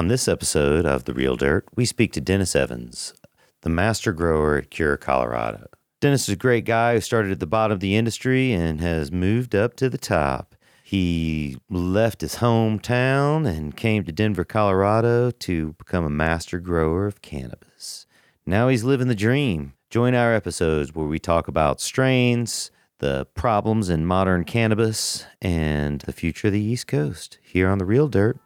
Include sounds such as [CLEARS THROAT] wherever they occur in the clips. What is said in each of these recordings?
On this episode of The Real Dirt, we speak to Dennis Evans, the master grower at Cure, Colorado. Dennis is a great guy who started at the bottom of the industry and has moved up to the top. He left his hometown and came to Denver, Colorado to become a master grower of cannabis. Now he's living the dream. Join our episodes where we talk about strains, the problems in modern cannabis, and the future of the East Coast here on The Real Dirt.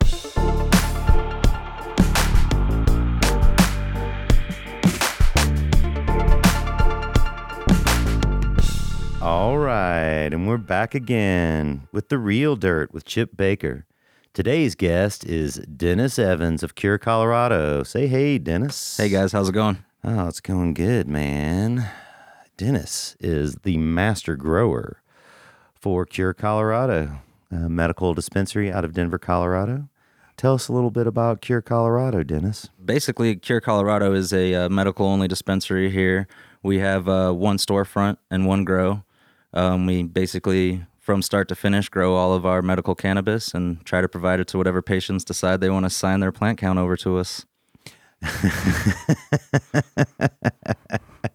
All right, and we're back again with the real dirt with Chip Baker. Today's guest is Dennis Evans of Cure, Colorado. Say hey, Dennis. Hey guys, how's it going? Oh, it's going good, man. Dennis is the master grower for Cure, Colorado, a medical dispensary out of Denver, Colorado. Tell us a little bit about Cure, Colorado, Dennis. Basically, Cure Colorado is a uh, medical only dispensary here. We have uh, one storefront and one grow. Um, we basically, from start to finish, grow all of our medical cannabis and try to provide it to whatever patients decide they want to sign their plant count over to us. [LAUGHS] [LAUGHS]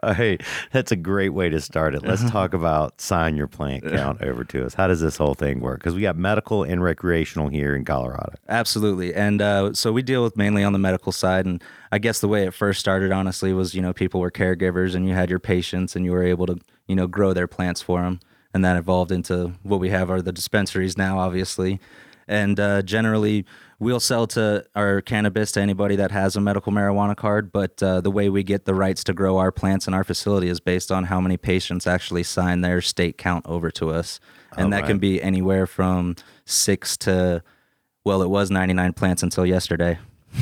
Uh, hey, that's a great way to start it. Let's talk [LAUGHS] about sign your plant count over to us. How does this whole thing work? Because we got medical and recreational here in Colorado. Absolutely. And uh, so we deal with mainly on the medical side. And I guess the way it first started, honestly, was you know, people were caregivers and you had your patients and you were able to, you know, grow their plants for them. And that evolved into what we have are the dispensaries now, obviously. And uh, generally, we'll sell to our cannabis to anybody that has a medical marijuana card. But uh, the way we get the rights to grow our plants in our facility is based on how many patients actually sign their state count over to us. And Oh, that can be anywhere from six to, well, it was 99 plants until yesterday.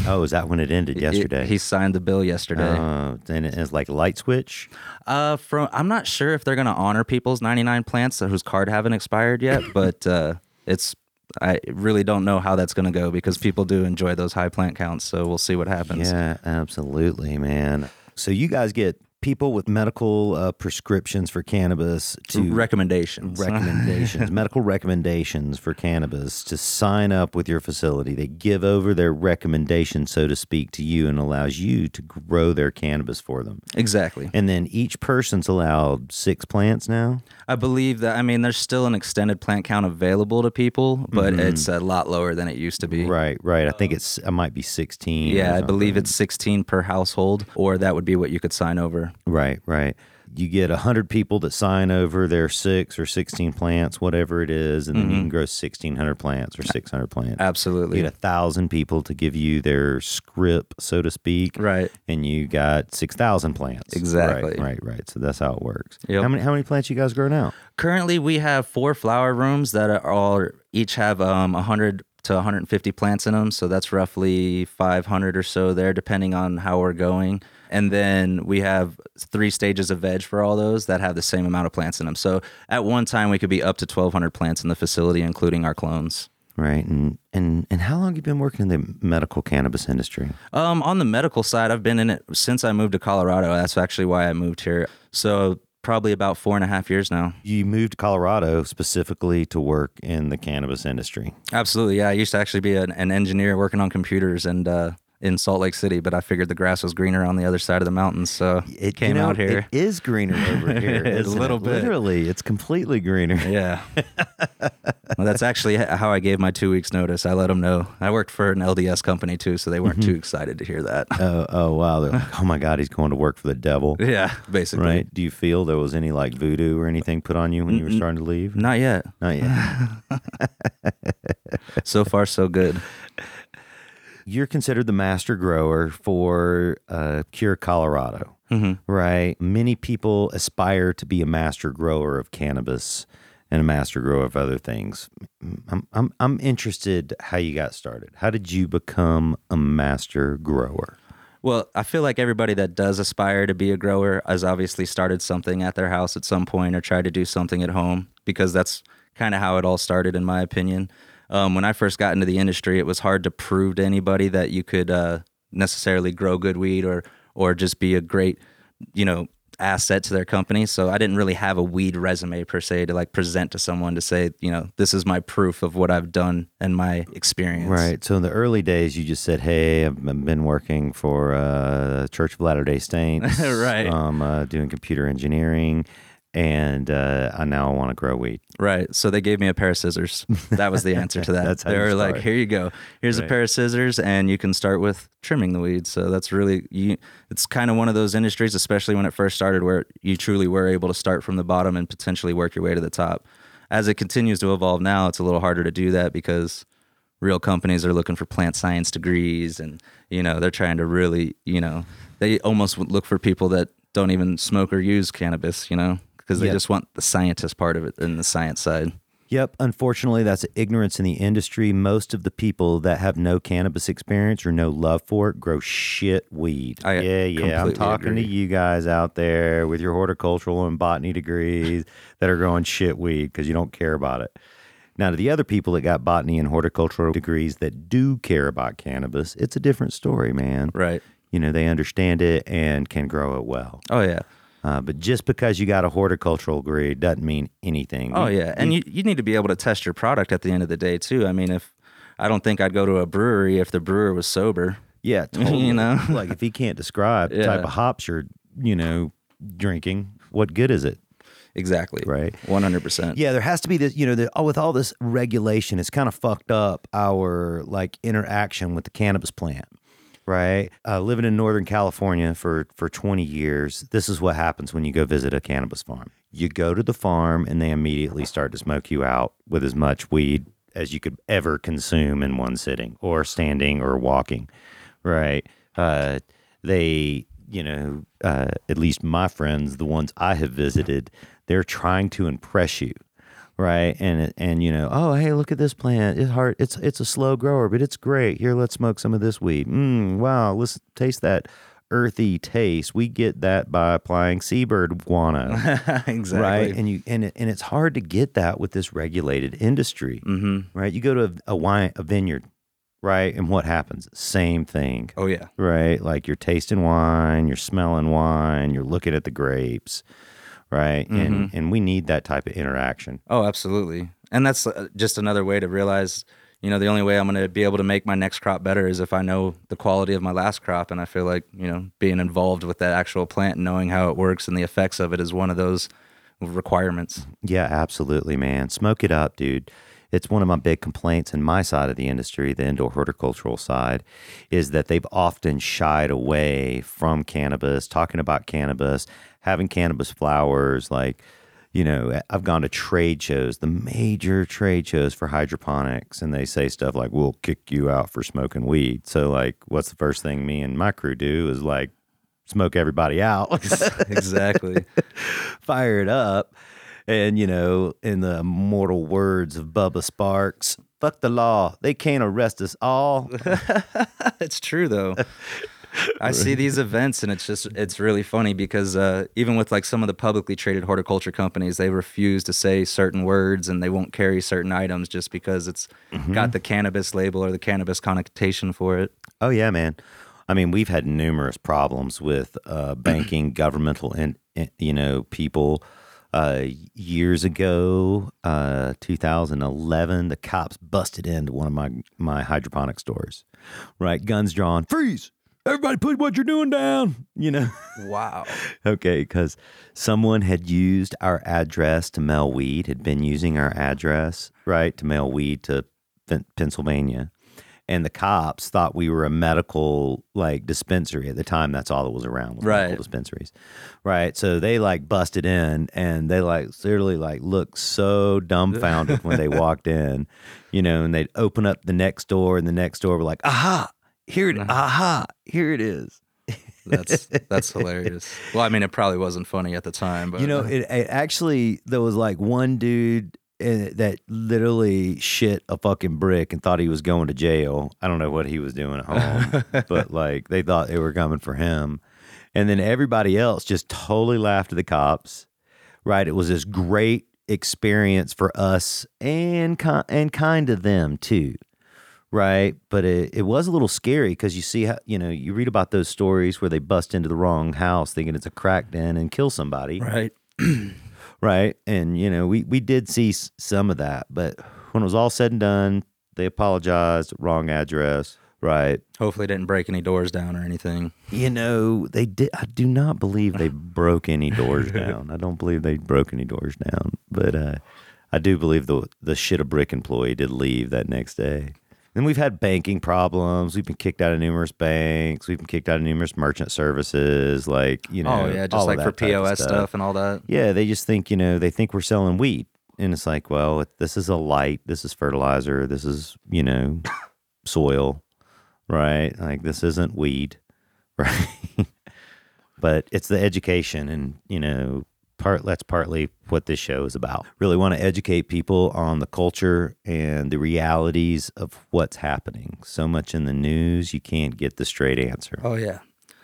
Oh, is that when it ended yesterday? It- he signed the bill yesterday. Oh, then it's like light switch. Uh, from I'm not sure if they're gonna honor people's 99 plants whose card haven't expired yet, [LAUGHS] but uh, it's I really don't know how that's gonna go because people do enjoy those high plant counts. So we'll see what happens. Yeah, absolutely, man. So you guys get people with medical uh, prescriptions for cannabis to Recommendations. recommendations, [LAUGHS] medical recommendations for cannabis to sign up with your facility. They give over their recommendation, so to speak, to you and allows you to grow their cannabis for them. exactly. And then each person's allowed six plants now. I believe that. I mean, there's still an extended plant count available to people, but it's a lot lower than it used to be. Mm-hmm. Right, right. I think it's it might be sixteen. Yeah, I believe it's 16 per household, or that would be what you could sign over. Right, right. You get a hundred people that sign over their six or sixteen plants, whatever it is, and then you can grow sixteen hundred plants or six hundred plants. Absolutely. You get a thousand people to give you their script, so to speak, Right. and you got six thousand plants. Exactly. Right, right, right. So that's how it works. Yep. How many how many plants you guys grow now? Currently, we have four flower rooms that are all each have um 100 to 150 plants in them. So that's roughly 500 or so there, depending on how we're going. And then we have three stages of veg for all those that have the same amount of plants in them. So at one time, we could be up to 1,200 plants in the facility, including our clones. Right. And and and how long have you been working in the medical cannabis industry? Um, on the medical side, I've been in it since I moved to Colorado. That's actually why I moved here. So probably about four and a half years now. You moved to Colorado specifically to work in the cannabis industry. Absolutely, yeah. I used to actually be an, an engineer working on computers and uh, in Salt Lake City, but I figured the grass was greener on the other side of the mountains, so It came you know, out here. It is greener over [LAUGHS] here. It's a little it? bit. Literally, it's completely greener. yeah, [LAUGHS] well, that's actually how I gave my two weeks notice. I let them know I worked for an LDS company too, so they weren't Mm-hmm. too excited to hear that. [LAUGHS] Oh, oh wow! They're like, oh my God, he's going to work for the devil. yeah, basically. Right? Do you feel there was any like voodoo or anything put on you when you were starting to leave? Not yet. Not yet. So far, so good. You're considered the master grower for uh, Cure, Colorado, Mm-hmm. right? Many people aspire to be a master grower of cannabis and a master grower of other things. I'm, I'm, I'm interested how you got started. How did you become a master grower? Well, I feel like everybody that does aspire to be a grower has obviously started something at their house at some point or tried to do something at home because that's kind of how it all started, in my opinion. Um, when I first got into the industry, it was hard to prove to anybody that you could uh, necessarily grow good weed or or just be a great, you know, asset to their company. So I didn't really have a weed resume per se to like present to someone to say, you know, this is my proof of what I've done and my experience. Right. So in the early days, you just said, "Hey, I've been working for uh, Church of Latter Day Saints. [LAUGHS] Right. Um, uh, doing computer engineering, and uh, I now want to grow weed. Right. So they gave me a pair of scissors. That was the [LAUGHS] answer to that. They were like, here you go. Here's Right. a pair of scissors and you can start with trimming the weeds. So that's really you it's kind of one of those industries, especially when it first started where you truly were able to start from the bottom and potentially work your way to the top. As it continues to evolve now, it's a little harder to do that because real companies are looking for plant science degrees and you know, they're trying to really, you know, they almost look for people that don't even smoke or use cannabis, you know, because they Yep. just want the scientist part of it and the science side. Yep. Unfortunately, that's ignorance in the industry. Most of the people that have no cannabis experience or no love for it grow shit weed. I yeah, yeah. I'm talking agree. to you guys out there with your horticultural and botany degrees [LAUGHS] that are growing shit weed because you don't care about it. Now, to the other people that got botany and horticultural degrees that do care about cannabis, it's a different story, man. Right. You know, they understand it and can grow it well. Oh yeah. Uh, but just because you got a horticultural degree doesn't mean anything. Oh yeah. And you, you need to be able to test your product at the end of the day too. I mean, if I don't think I'd go to a brewery if the brewer was sober. Yeah, [LAUGHS] totally. You know? [LAUGHS] like if he can't describe the type of hops you're, you know, drinking, what good is it? Exactly. Right. One hundred percent. Yeah, there has to be this, you know, the, oh, with all this regulation, it's kind of fucked up our like interaction with the cannabis plant, right? Uh, living in Northern California for for 20 years, this is what happens when you go visit a cannabis farm. You go to the farm and they immediately start to smoke you out with as much weed as you could ever consume in one sitting or standing or walking, right? Uh, they, you know, uh, at least my friends, the ones I have visited, they're trying to impress you, right? And and you know, oh hey, look at this plant. It's hard. It's it's a slow grower, but it's great. Here, let's smoke some of this weed. Mm, wow, let's taste that earthy taste. We get that by applying seabird guano. [LAUGHS] exactly. Right, and you and it, and it's hard to get that with this regulated industry, Mm-hmm. right? You go to a, a wine a vineyard, right, and what happens? Same thing, Oh yeah. right? Like you're tasting wine, you're smelling wine, you're looking at the grapes, right? And and we need that type of interaction. Oh, absolutely. And that's uh, just another way to realize, you know, the only way I'm going to be able to make my next crop better is if I know the quality of my last crop. And I feel like, you know, being involved with that actual plant and knowing how it works and the effects of it is one of those requirements. Yeah, absolutely, man. Smoke it up, dude. It's one of my big complaints in my side of the industry, the indoor horticultural side, is that they've often shied away from cannabis, talking about cannabis, having cannabis flowers. Like, you know, I've gone to trade shows, the major trade shows for hydroponics, and they say stuff like, we'll kick you out for smoking weed. So, like, what's the first thing me and my crew do is like, smoke everybody out. [LAUGHS] exactly. [LAUGHS] fire it up. And, you know, in the immortal words of Bubba Sparks, fuck the law. They can't arrest us all. [LAUGHS] it's true though. I see these events and it's just it's really funny because uh, even with like some of the publicly traded horticulture companies, they refuse to say certain words and they won't carry certain items just because it's got the cannabis label or the cannabis connotation for it. oh, yeah, man. I mean, we've had numerous problems with uh, [CLEARS THROAT] banking, governmental, and, and, you know, people. Uh, years ago, uh, 2011, the cops busted into one of my, my hydroponic stores, right? Guns drawn, freeze. Everybody put what you're doing down, you know? Wow. [LAUGHS] Okay, because someone had used our address to mail weed, had been using our address, right, to mail weed to Pen- Pennsylvania. And the cops thought we were a medical like dispensary at the time. That's all that was around was medical Right. dispensaries, right? So they like busted in, and they like literally like looked so dumbfounded when they [LAUGHS] walked in, you know. And they'd open up the next door, and the next door were like, "Aha, here it, aha, here it is." That's that's [LAUGHS] hilarious. Well, I mean, it probably wasn't funny at the time, but You know, it, it actually there was like one dude uh, that literally shit a fucking brick and thought he was going to jail. I don't know what he was doing at home, [LAUGHS] but like they thought they were coming for him, and then everybody else just totally laughed at the cops. Right? It was this great experience for us and and kind of them too. Right? But it, it was a little scary because you see how you know you read about those stories where they bust into the wrong house thinking it's a crack den and kill somebody, Right. [CLEARS THROAT] right? And you know we we did see some of that, but when it was all said and done, they apologized, wrong address, right? Hopefully, didn't break any doors down or anything. You know they did. I do not believe they [LAUGHS] broke any doors [LAUGHS] down. I don't believe they broke any doors down, but uh, I do believe the the shit a brick employee did leave that next day. And we've had banking problems. We've been kicked out of numerous banks. We've been kicked out of numerous merchant services. Like you oh, know, oh yeah, just like for that type of POS stuff. and all that. Yeah, they just think you know they think we're selling wheat, and it's like, well, this is a light. This is fertilizer. This is you know [LAUGHS] soil, right? Like this isn't weed, [LAUGHS] right? but it's the education, and you know, part that's partly what this show is about. Really want to educate people on the culture and the realities of what's happening. So much in the news, you can't get the straight answer, Oh yeah.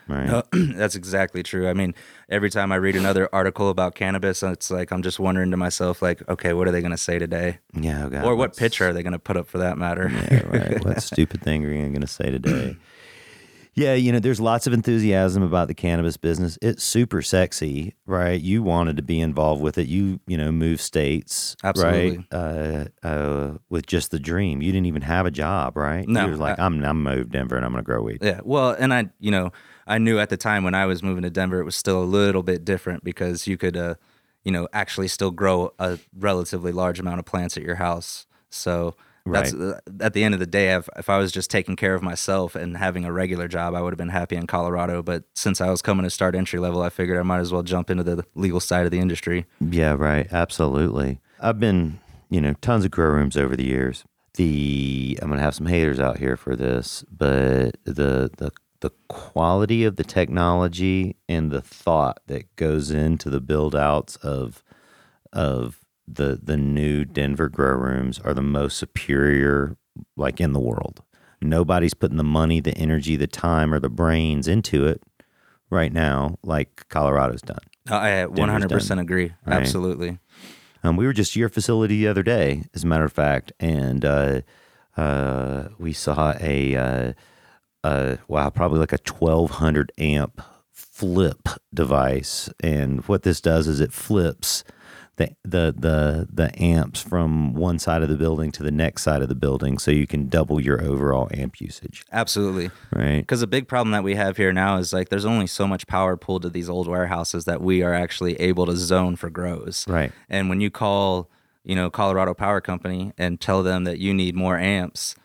right? No, [CLEARS THROAT] that's exactly true. I mean, every time I read another article about cannabis, it's like I'm just wondering to myself, like, okay, what are they going to say today, yeah, oh God, or what picture are they going to put up for that matter? Yeah, right. what [LAUGHS] stupid thing are you going to say today? Yeah, you know, there's lots of enthusiasm about the cannabis business. It's super sexy, right? You wanted to be involved with it. You, you know, move states, Absolutely. right? Uh, uh, with just the dream. You didn't even have a job, right? No, you were like, I- I'm, I'm moved Denver, and I'm going to grow weed. Yeah. Well, and I, you know, I knew at the time when I was moving to Denver, it was still a little bit different because you could, uh, you know, actually still grow a relatively large amount of plants at your house. So that's uh, at the end of the day, if, if I was just taking care of myself and having a regular job, I would have been happy in Colorado. But since I was coming to start entry level, I figured I might as well jump into the legal side of the industry. Yeah, right. Absolutely. I've been, you know, tons of grow rooms over the years. The I'm gonna have some haters out here for this, but the the the quality of the technology and the thought that goes into the build outs of of the the new Denver grow rooms are the most superior like in the world. Nobody's putting the money, the energy, the time, or the brains into it right now like Colorado's done. I 100% agree. right? Absolutely. Um, we were just at your facility the other day, as a matter of fact, and uh, uh, we saw a uh, uh, wow, probably like a twelve hundred amp flip device, and what this does is it flips the the the the amps from one side of the building to the next side of the building, so you can double your overall amp usage. Absolutely. Right? Because a big problem that we have here now is like there's only so much power pulled to these old warehouses that we are actually able to zone for grows. Right. And when you call, you know, Colorado Power Company and tell them that you need more amps,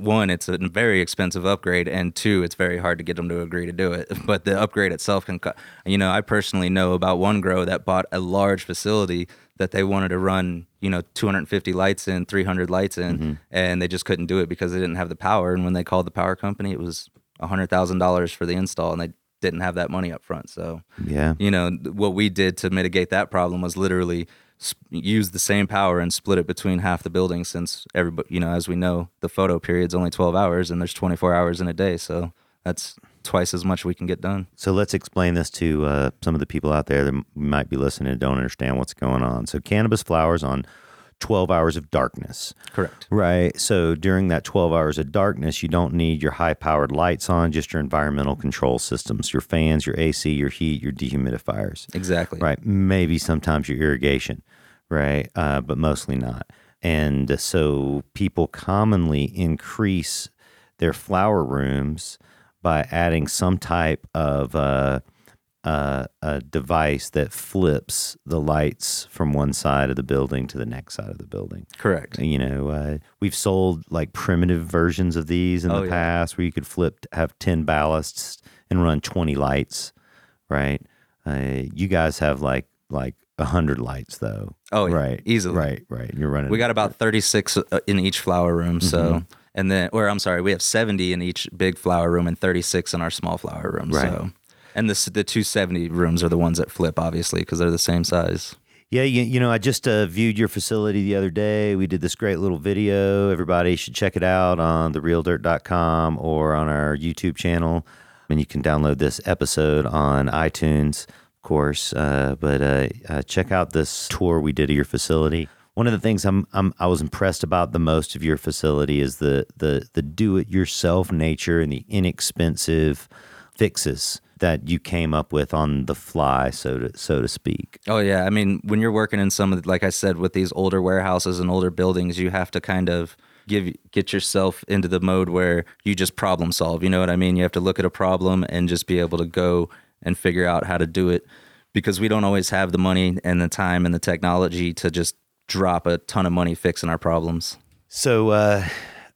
one, it's a very expensive upgrade, and two, it's very hard to get them to agree to do it. [LAUGHS] But the upgrade itself can, co- you know, I personally know about one grow that bought a large facility that they wanted to run, you know, 250 lights in, 300 lights in, mm-hmm. and they just couldn't do it because they didn't have the power. And when they called the power company, it was $100,000 for the install, and they didn't have that money up front. So, Yeah. you know what we did to mitigate that problem was literally use the same power and split it between half the building since everybody you know as we know the photo period's only 12 hours and there's 24 hours in a day so that's twice as much we can get done So let's explain this to uh, some of the people out there that might be listening and don't understand what's going on. So cannabis flowers on 12 hours of darkness. correct Right. So during that 12 hours of darkness, you don't need your high powered lights on, just your environmental control systems, your fans, your AC, your heat, your dehumidifiers. exactly Right. Maybe sometimes your irrigation. Right. Uh, but mostly not. And so people commonly increase their flower rooms by adding some type of uh, uh, a device that flips the lights from one side of the building to the next side of the building. correct You know, uh, we've sold like primitive versions of these in Oh, the yeah. past where you could flip, have 10 ballasts and run 20 lights, right? Uh, you guys have like, like 100 lights though. Oh, right. easily. Right, right. You're running. we got about 36 uh, in each flower room so Mm-hmm. and then or i'm sorry we have 70 in each big flower room and 36 in our small flower room Right. so and the, the 270 rooms are the ones that flip obviously because they're the same size Yeah, you, you know, I just uh, viewed your facility the other day. We did this great little video. Everybody should check it out on therealdirt.com or on our YouTube channel. And you can download this episode on iTunes, of course. Uh, but uh, uh, check out this tour we did of your facility. One of the things I'm, I'm I was impressed about the most of your facility is the the the do it yourself nature and the inexpensive fixes that you came up with on the fly, so to so to speak. Oh yeah, I mean, when you're working in some of, the, like I said, with these older warehouses and older buildings, you have to kind of give get yourself into the mode where you just problem solve. You know what I mean? You have to look at a problem and just be able to go and figure out how to do it because we don't always have the money and the time and the technology to just drop a ton of money fixing our problems. So, uh,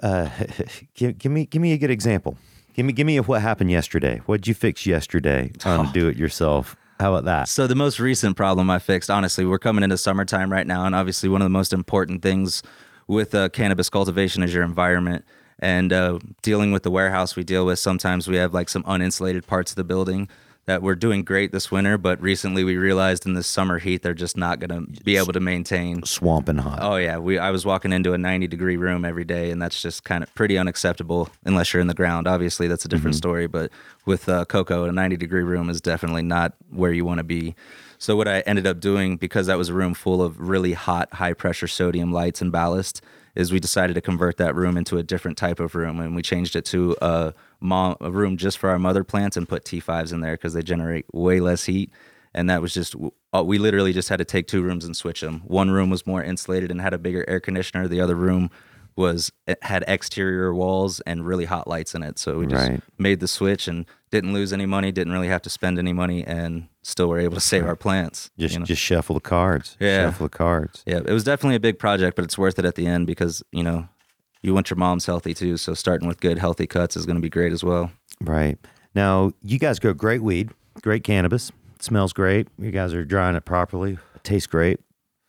uh, [LAUGHS] give, give me give me a good example. Give me give me what happened yesterday. What'd you fix yesterday on Oh. Do It Yourself? How about that? So the most recent problem I fixed, honestly, we're coming into summertime right now, and obviously one of the most important things with uh, cannabis cultivation is your environment. And uh, dealing with the warehouse we deal with, sometimes we have like some uninsulated parts of the building that we're doing great this winter, but recently we realized in this summer heat they're just not going to be able to maintain. Swamping hot. Oh yeah, we I was walking into a 90 degree room every day, and that's just kind of pretty unacceptable unless you're in the ground. Obviously, that's a different story. But with uh, cocoa, a 90 degree room is definitely not where you want to be. So what I ended up doing, because that was a room full of really hot, high pressure sodium lights and ballast, is we decided to convert that room into a different type of room, and we changed it to a, mom, a room just for our mother plants and put T5s in there because they generate way less heat and that was just uh, we literally just had to take two rooms and switch them. One room was more insulated and had a bigger air conditioner. The other room was it had exterior walls and really hot lights in it. So we just Right. made the switch and didn't lose any money, didn't really have to spend any money, and still were able to save our plants. Just you know? just shuffle the cards. Yeah. Shuffle the cards. yeah, it was definitely a big project, but it's worth it at the end because you know you want your mom's healthy too. So starting with good, healthy cuts is going to be great as well. Right. Now, you guys grow great weed, great cannabis. It smells great. You guys are drying it properly. It tastes great.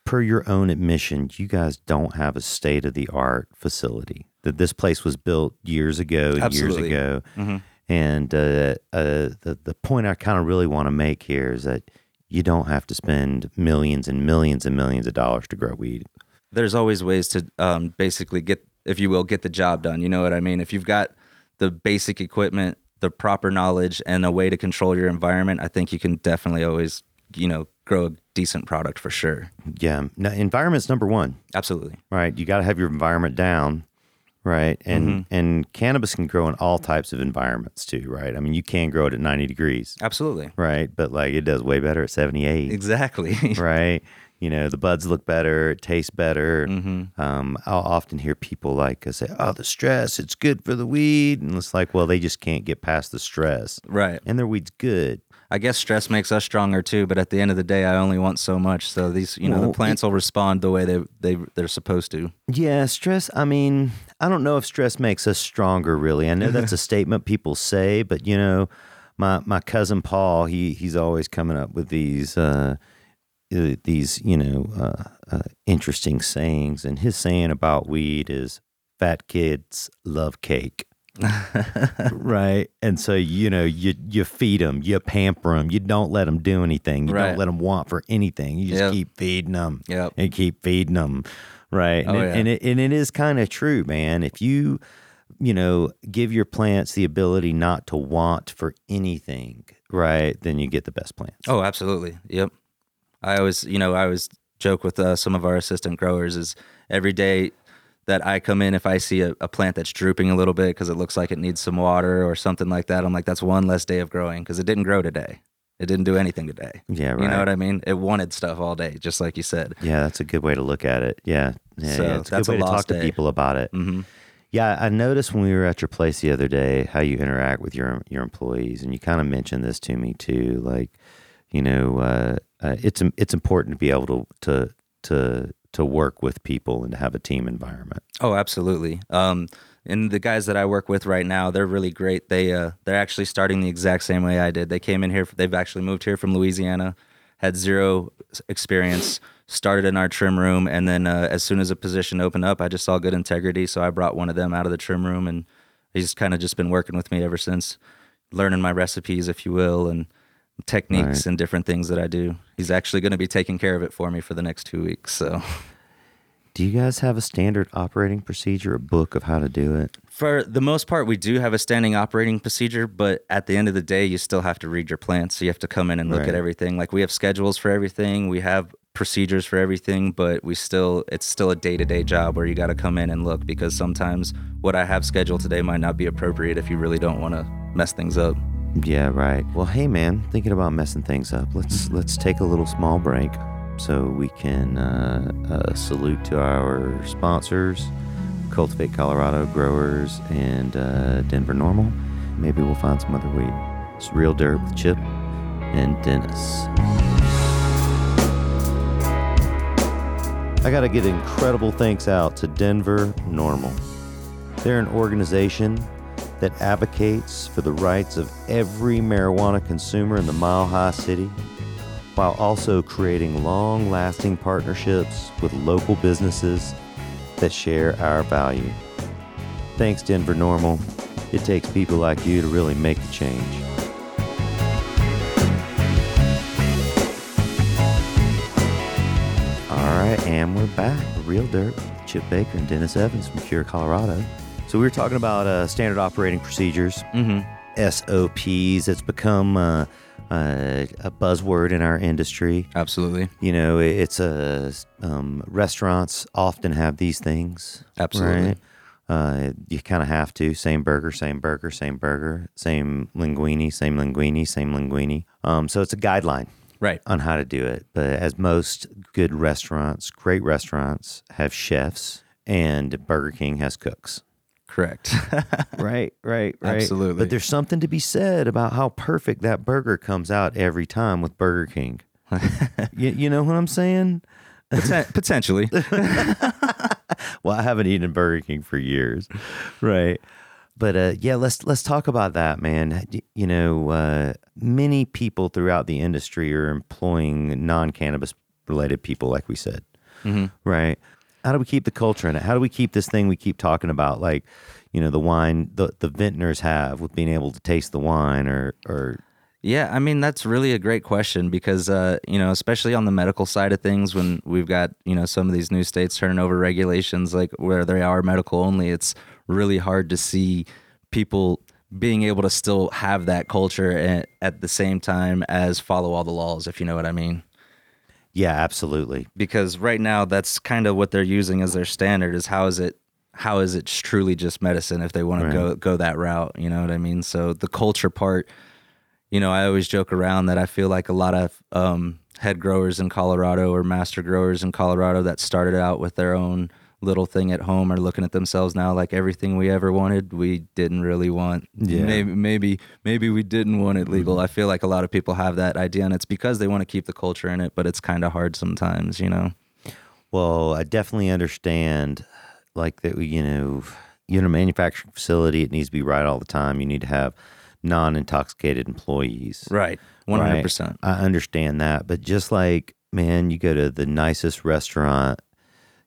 Per your own admission, you guys don't have a state of the art facility. That this place was built years ago, years ago. Mhm. And uh, uh, the the point I kind of really want to make here is that you don't have to spend millions and millions and millions of dollars to grow weed. there's always ways to um, basically get, if you will, get the job done. You know what I mean? If you've got the basic equipment, the proper knowledge, and a way to control your environment, I think you can definitely always, you know, grow a decent product for sure. Yeah, no, environment's number one. Absolutely. right? You got to have your environment down, right? And Mm-hmm. and cannabis can grow in all types of environments too, right? I mean, you can grow it at 90 degrees, Absolutely. right? But like it does way better at 78, Exactly. [LAUGHS] right? You know, the buds look better, it tastes better. Mm-hmm. Um, I'll often hear people like uh, say, "Oh, the stress, it's good for the weed," and it's like, well, they just can't get past the stress, right. and their weed's good. I guess stress makes us stronger too, but at the end of the day, I only want so much. So these, you know, Well, the plants will respond the way they they they're supposed to. Yeah, stress. I mean, I don't know if stress makes us stronger. Really, I know that's a [LAUGHS] statement people say, but you know, my my cousin Paul, he he's always coming up with these uh, uh, these you know uh, uh, interesting sayings, and his saying about weed is "fat kids love cake." [LAUGHS] right, and so you know you you feed them, you pamper them, you don't let them do anything, you Right. don't let them want for anything. You just Yep. keep feeding them Yep. and keep feeding them, right? And Oh, it, yeah. and it and it is kind of true, man. If you you know give your plants the ability not to want for anything, right, then you get the best plants. Oh, absolutely. Yep. I always, you know, I always joke with uh, some of our assistant growers is every day that I come in, if I see a, a plant that's drooping a little bit because it looks like it needs some water or something like that, I'm like, that's one less day of growing because it didn't grow today. It didn't do anything today. Yeah, right. You know what I mean? It wanted stuff all day, just like you said. yeah, that's a good way to look at it. Yeah, yeah, So yeah. It's a that's good a way to talk lost to day. people about it. hmm Yeah, I noticed when we were at your place the other day how you interact with your your employees, and you kind of mentioned this to me too. Like, you know, uh, uh, it's it's important to be able to to to to work with people and to have a team environment. Oh, absolutely. Um, and the guys that I work with right now, they're really great. They uh, they're actually starting the exact same way I did. They came in here. They've actually moved here from Louisiana, had zero experience, started in our trim room, and then uh, as soon as a position opened up, I just saw good integrity. So I brought one of them out of the trim room, and he's kind of just been working with me ever since, learning my recipes, if you will, and techniques Right. and different things that I do. He's actually going to be taking care of it for me for the next two weeks. So Do you guys have a standard operating procedure, a book of how to do it? For the most part, we do have a standing operating procedure, but at the end of the day, you still have to read your plants. So you have to come in and look Right. at everything. Like we have schedules for everything, we have procedures for everything, but we still, it's still a day to day job where you got to come in and look because sometimes what I have scheduled today might not be appropriate if you really don't want to mess things up. Yeah, right. Well, hey man, thinking about messing things up. Let's let's take a little small break so we can uh, uh, salute to our sponsors, Cultivate Colorado Growers and uh, Denver NORML. Maybe we'll find some other weed. It's Real Dirt with Chip and Dennis. I got to get incredible thanks out to Denver NORML. They're an organization that advocates for the rights of every marijuana consumer in the Mile High City while also creating long lasting partnerships with local businesses that share our value. Thanks, Denver NORML. It takes people like you to really make the change. All right, and we're back. Real Dirt Chip Baker and Dennis Evans from Cure, Colorado. So we were talking about uh, standard operating procedures, Mm-hmm. SOPs. It's become uh, uh, a buzzword in our industry. Absolutely. You know, it's a um, restaurants often have these things. Absolutely. right? Uh, you kind of have to same burger, same burger, same burger, same linguine, same linguine, same linguine. Um, so it's a guideline Right. on how to do it. But as most good restaurants, great restaurants have chefs, and Burger King has cooks. Correct. [LAUGHS] Right, right, right. Absolutely. But there's something to be said about how perfect that burger comes out every time with Burger King. [LAUGHS] you, you know what I'm saying? Poten- [LAUGHS] Potentially. Well, I haven't eaten Burger King for years, right? But uh, yeah, let's let's talk about that, man. You know, uh, many people throughout the industry are employing non-cannabis related people, like we said, right? How do we keep the culture in it? How do we keep this thing we keep talking about, like you know, the wine the the vintners have with being able to taste the wine, or or Yeah, I mean that's really a great question because uh, you know, especially on the medical side of things, when we've got you know some of these new states turning over regulations like where they are medical only, it's really hard to see people being able to still have that culture at, at the same time as follow all the laws, if you know what I mean. Yeah, absolutely, Because right now, that's kind of what they're using as their standard is how is it how is it truly just medicine if they want to go go that route, you know what I mean? So the culture part you know, I always joke around that I feel like a lot of um, head growers in Colorado or master growers in Colorado that started out with their own little thing at home are looking at themselves now like everything we ever wanted we didn't really want. Yeah. Maybe maybe maybe we didn't want it legal. Mm-hmm. I feel like a lot of people have that idea and it's because they want to keep the culture in it, but it's kind of hard sometimes, you know. Well, I definitely understand, like that. You know, you're in a manufacturing facility; it needs to be right all the time. You need to have non-intoxicated employees. Right. right? 100%. I understand that, but just like man, you go to the nicest restaurant,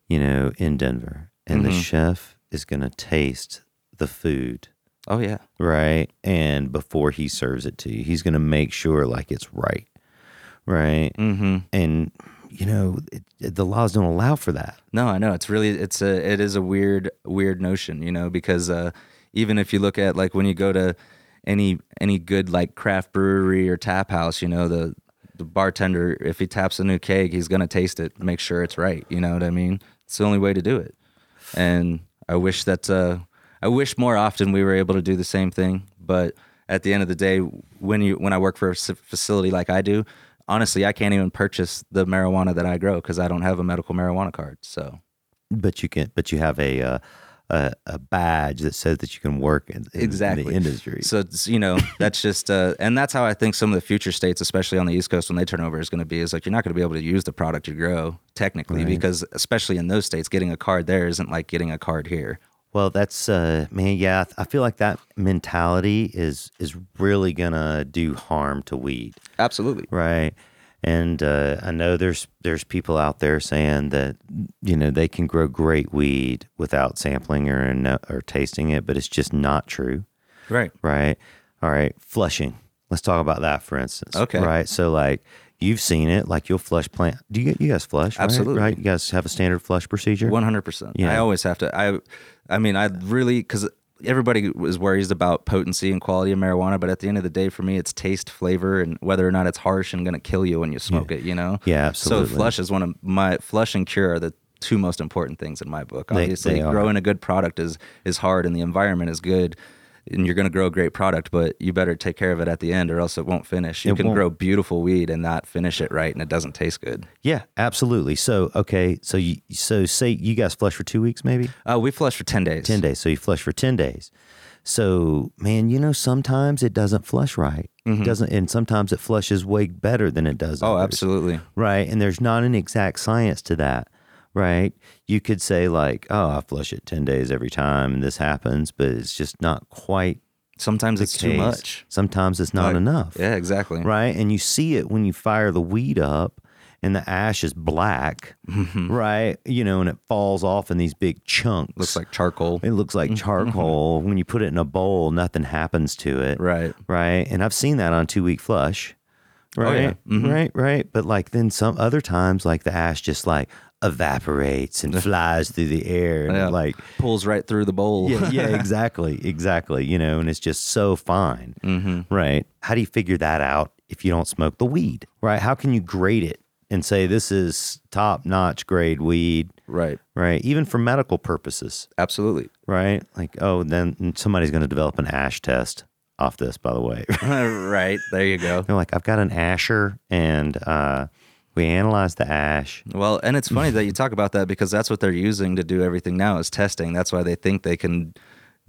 you know, in Denver, and the Mhm. chef is going to taste the food, Oh yeah. right? And before he serves it to you, he's going to make sure like it's right, right? Mhm. And you know, it, the laws don't allow for that. No, I know it's really it's a it is a weird weird notion, you know, because uh, even if you look at like when you go to any any good like craft brewery or tap house, you know, the the bartender if he taps a new keg, he's gonna taste it, make sure it's right. You know what I mean? It's the only way to do it. And I wish that uh, I wish more often we were able to do the same thing, but at the end of the day, when you when I work for a facility like I do, honestly, I can't even purchase the marijuana that I grow because I don't have a medical marijuana card. So But you can, but you have a uh, a, a badge that says that you can work in, in exactly the industry. So it's, you know that's just uh, and that's how I think some of the future states, especially on the East Coast, when they turn over, is going to be is like you're not going to be able to use the product you grow technically because especially in those states, getting a card there isn't like getting a card here. Well, that's uh, man. Yeah, I feel like that mentality is is really gonna do harm to weed, Absolutely. right? And uh, I know there's there's people out there saying that you know they can grow great weed without sampling or no- or tasting it, but it's just not true, Right. right? All right, flushing. Let's talk about that for instance. Okay. Right. So like You've seen it, like you'll flush plant. Do you you guys flush? right? Absolutely. Right? You guys have a standard flush procedure. One hundred percent. Yeah. I always have to. I, I mean, I really because everybody was worries about potency and quality of marijuana, but at the end of the day, for me, it's taste, flavor, and whether or not it's harsh and going to kill you when you smoke it. You know. Yeah, absolutely. So flush is one of my flush and cure are the two most important things in my book. Obviously, they are. growing a good product is is hard, and the environment is good. And you're going to grow a great product, but you better take care of it at the end, or else it won't finish. You It can won't. grow beautiful weed and not finish it right, and it doesn't taste good. Yeah, absolutely. So okay, so you so say you guys flush for two weeks, maybe Uh, we flush for ten days. ten days. So you flush for ten days. So man, you know sometimes it doesn't flush right. It doesn't, and sometimes it flushes way better than it does. Oh, others. absolutely. right? And there's not an exact science to that, right? You could say like, oh, I flush it ten days every time, and this happens, but it's just not quite Sometimes it's too much. Sometimes it's not Like, enough, Yeah, exactly. right? And you see it when you fire the weed up, and the ash is black, right? You know, and it falls off in these big chunks. Looks like charcoal. it looks like charcoal. when you put it in a bowl, nothing happens to it, Right. right? And I've seen that on two week flush. Oh, Right. yeah. Mhm. Right, right. But like then some other times like the ash just like evaporates and flies through the air and Yeah. like Pulls right through the bowl. yeah, yeah, [LAUGHS] exactly. Exactly. You know, and it's just so fine. Mm-hmm. Right. How do you figure that out if you don't smoke the weed? Right. How can you grade it and say this is top notch grade weed? Right. Right. Even for medical purposes. Absolutely. Right. Like, oh, then somebody's going to develop an ash test off this, by the way. [LAUGHS] [LAUGHS] right. There you go. They're like, I've got an asher and uh, we analyzed the ash. Well, and it's funny that you talk about that because that's what they're using to do everything now is testing. That's why they think they can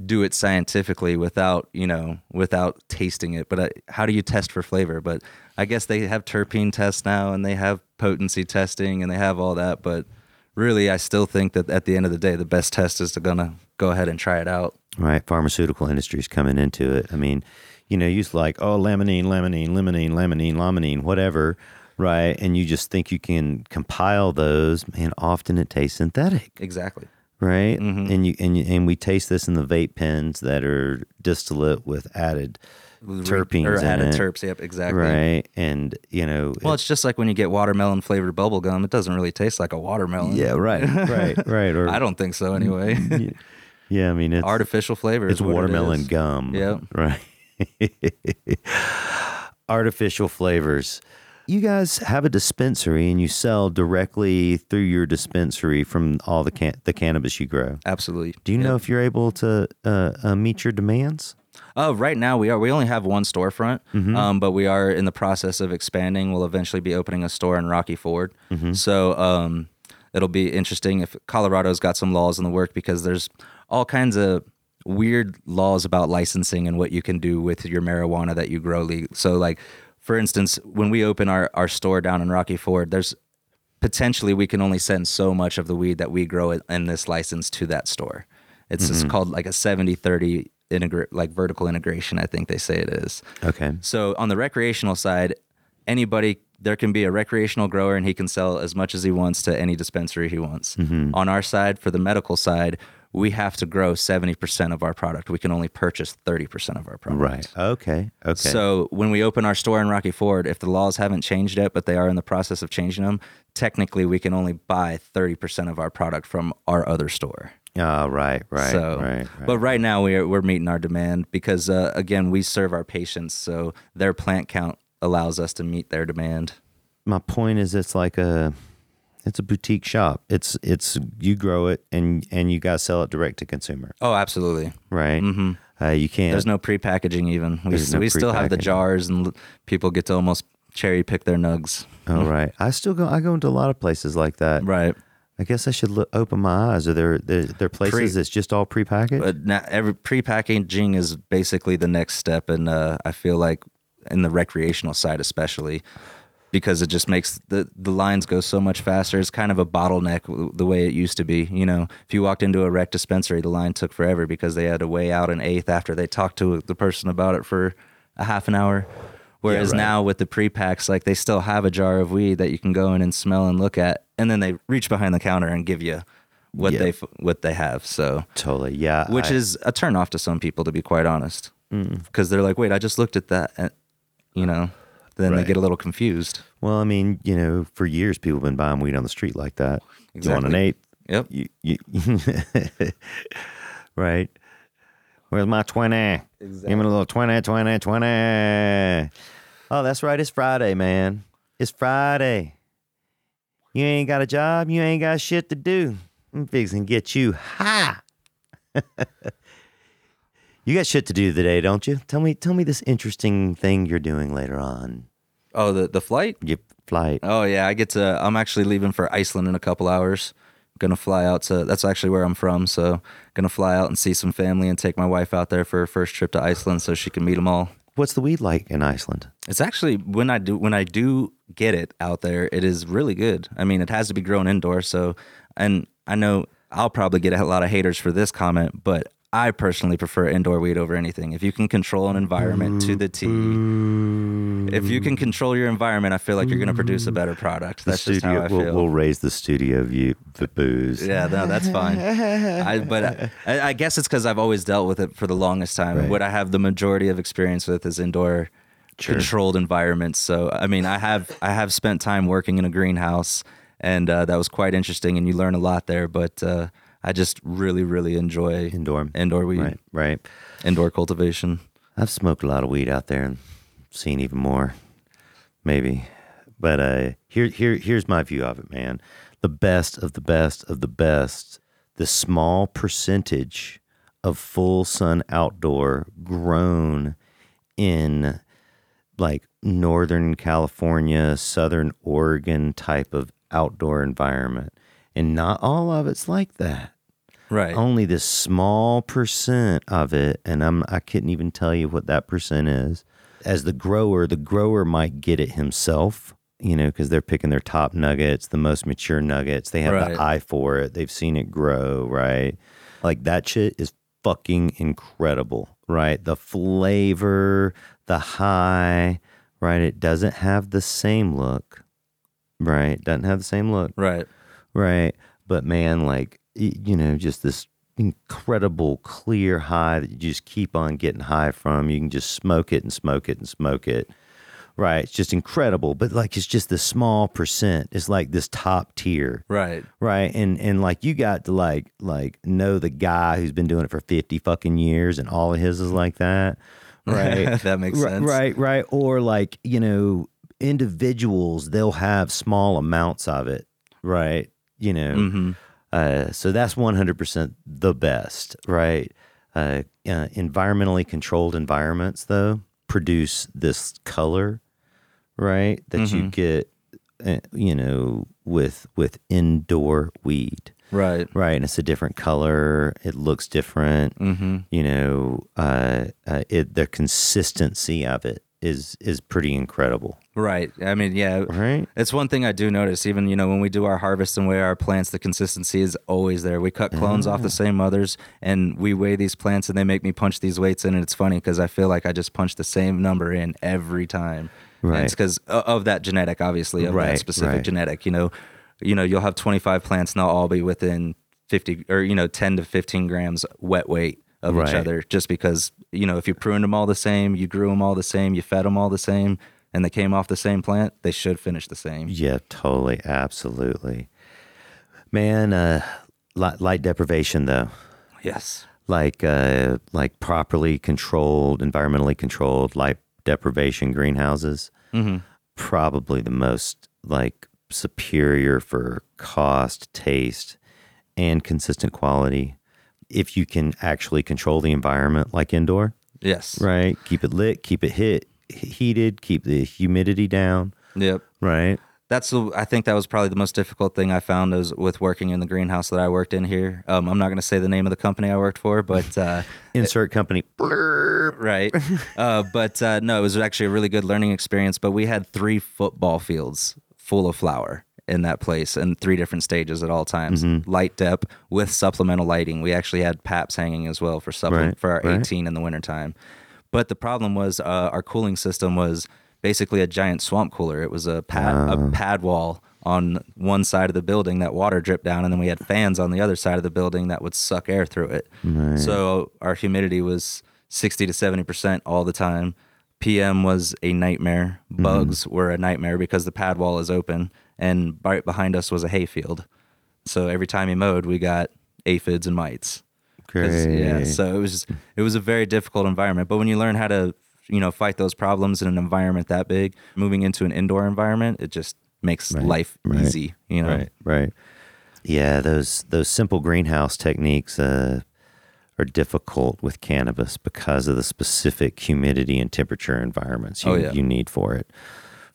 do it scientifically without, you know, without tasting it. But uh, how do you test for flavor? But I guess they have terpene tests now and they have potency testing and they have all that. But really, I still think that at the end of the day, the best test is to gonna go ahead and try it out. Right. Pharmaceutical industry is coming into it. I mean, you know, you used like, oh, laminine, laminine, limonene, laminine, laminine, whatever. Right. And you just think you can compile those. Man, often it tastes synthetic. Exactly. Right. Mm-hmm. And you and you, and we taste this in the vape pens that are distillate with added terpenes or added it. terps. Yep, exactly. Right. And you know, Well, it's just like when you get watermelon flavored bubble gum. It doesn't really taste like a watermelon. yeah, right, right, [LAUGHS] right. Or I don't think so anyway. [LAUGHS] yeah, I mean, it's Artificial flavor. is it's it watermelon gum. Yep. Right. [LAUGHS] Artificial flavors. You guys have a dispensary and you sell directly through your dispensary from all the can- the cannabis you grow. Absolutely. Do you Yep. know if you're able to uh, uh, meet your demands? Oh, right now we are. We only have one storefront, Mm-hmm. um, but we are in the process of expanding. We'll eventually be opening a store in Rocky Ford. Mm-hmm. So um, it'll be interesting if Colorado's got some laws in the work because there's all kinds of weird laws about licensing and what you can do with your marijuana that you grow legal. So like, for instance, when we open our, our store down in Rocky Ford, there's potentially we can only send so much of the weed that we grow in this license to that store. It's just mm-hmm. called like a 70 30 integra- like vertical integration, I think they say it is. Okay. So on the recreational side, anybody there can be a recreational grower and he can sell as much as he wants to any dispensary he wants. Mm-hmm. On our side, for the medical side, we have to grow 70% of our product. We can only purchase 30% of our product. Right. Okay. Okay. So when we open our store in Rocky Ford, if the laws haven't changed yet, but they are in the process of changing them, technically we can only buy 30% of our product from our other store. Ah, right, right, so, right, right. but right now we're we're meeting our demand because uh, again we serve our patients, so their plant count allows us to meet their demand. my point is it's like a it's a boutique shop it's it's you grow it and and you guys sell it direct to consumer Oh, absolutely. right mm-hmm. uh, you can't There's no pre-packaging even. We, no we still have the jars and people get to almost cherry pick their nugs. oh right i still go i go into a lot of places like that Right. i guess i should look, open my eyes are there there, there places Pre- that's just all prepackaged But now every pre-packaging is basically the next step, and uh, I feel like in the recreational side, especially because it just makes the the lines go so much faster. It's kind of a bottleneck the way it used to be. You know, if you walked into a rec dispensary, the line took forever because they had to weigh out an eighth after they talked to the person about it for a half an hour. Whereas right. now with the pre-packs, like they still have a jar of weed that you can go in and smell and look at, and then they reach behind the counter and give you what Yeah. they what they have. So totally yeah which I- is a turn off to some people to be quite honest mm. because they're like wait i just looked at that and you know then they get a little confused. Well, I mean, you know, for years people have been buying weed on the street like that. You want an Exactly. eighth? Yep. You, you [LAUGHS] right? Where's my 20? Give me a little 20, 20, 20. Oh, that's right. It's Friday, man. It's Friday. You ain't got a job. You ain't got shit to do. I'm fixing to get you high. [LAUGHS] you got shit to do today, don't you? Tell me, tell me this interesting thing you're doing later on. Oh, the the flight. Your flight. Oh yeah, I get to. I'm actually leaving for Iceland in a couple hours. Gonna fly out to. That's actually where I'm from. So gonna fly out and see some family and take my wife out there for her first trip to Iceland so she can meet them all. What's the weed like in Iceland? It's actually when I do when I do get it out there, it is really good. I mean, it has to be grown indoors. So, and I know I'll probably get a lot of haters for this comment, but I personally prefer indoor weed over anything. If you can control an environment to the T, if you can control your environment, I feel like you're going to produce a better product. The That's just studio, how I we'll, feel. we'll raise the studio view, the booze. Yeah, no, that's fine. I, but I, [LAUGHS] I guess it's because I've always dealt with it for the longest time. Right. What I have the majority of experience with is indoor Sure. controlled environments. So I mean, I have I have spent time working in a greenhouse, and uh, that was quite interesting, and you learn a lot there. But uh, I just really, really enjoy Indoor. indoor weed, Right, right. indoor cultivation. I've smoked a lot of weed out there and seen even more, maybe. But uh, here, here, here's my view of it, man. The best of the best of the best. The small percentage of full sun outdoor grown in like Northern California, Southern Oregon type of outdoor environment. And not all of it's like that. Right. only this small percent of it and i'm i couldn't even tell you what that percent is. As the grower the grower might get it himself you know because they're picking their top nuggets the most mature nuggets. They have Right. the eye for it. They've seen it grow right? Like that shit is fucking incredible right? The flavor the high right? It doesn't have the same look right? Doesn't have the same look. Right. Right. But man, like, you know, just this incredible clear high that you just keep on getting high from. You can just smoke it and smoke it and smoke it. Right. It's just incredible. But like, it's just the small percent. It's like this top tier. Right. Right. And, and like, you got to like, like know the guy who's been doing it for 50 fucking years and all of his is like that. [LAUGHS] Right. that makes sense. Right, right. Or like, you know, individuals, they'll have small amounts of it. Right. You know, hmm uh, so that's 100% the best. Right. Uh, uh, environmentally controlled environments, though, produce this color, right? That you Mhm. get, uh, you know, with with indoor weed, Right. right? And it's a different color. It looks different hmm you know, uh, uh, it, the consistency of it is is pretty incredible, Right. I mean, yeah. right? It's one thing I do notice, even you know, when we do our harvest and weigh our plants, the consistency is always there. We cut clones off the same mothers, and we weigh these plants, and they make me punch these weights in, and it's funny because I feel like I just punch the same number in every time. And Right. it's because of that genetic, obviously, of Right, that specific right. genetic. You know, you know, you'll have 25 plants, and they'll all be within 50 or you know 10 to 15 grams wet weight of each other, just because you know if you pruned them all the same, you grew them all the same, you fed them all the same, and they came off the same plant, they should finish the same. Yeah, totally, absolutely, man. Uh, light, light deprivation, though, Yes. like uh, like properly controlled, environmentally controlled light deprivation greenhouses, hmm probably the most like superior for cost, taste, and consistent quality. If you can actually control the environment like indoor, Yes. right? Keep it lit, keep it hit, heated, keep the humidity down, Yep. right? That's the, I think that was probably the most difficult thing I found is with working in the greenhouse that I worked in here. Um, I'm not going to say the name of the company I worked for, but uh, [LAUGHS] Insert company. blurb. right. Uh, but uh, no, it was actually a really good learning experience. But we had three football fields full of flower in that place in three different stages at all times. Light dep with supplemental lighting. We actually had paps hanging as well for supple- Right, for our right. 18 in the wintertime. But the problem was uh, our cooling system was basically a giant swamp cooler. It was a pad a pad wall on one side of the building that water dripped down, and then we had fans on the other side of the building that would suck air through it. So our humidity was 60 to 70 percent all the time. PM was a nightmare. Mm-hmm. Bugs were a nightmare because the pad wall is open, and right behind us was a hayfield. So every time he mowed, we got aphids and mites. 'Cause, Yeah, so it was it was a very difficult environment. But when you learn how to you know fight those problems in an environment that big, moving into an indoor environment, it just makes Right, life right, easy. You know, Right, right. Yeah, those those simple greenhouse techniques uh, are difficult with cannabis because of the specific humidity and temperature environments you, Oh, yeah. you need for it.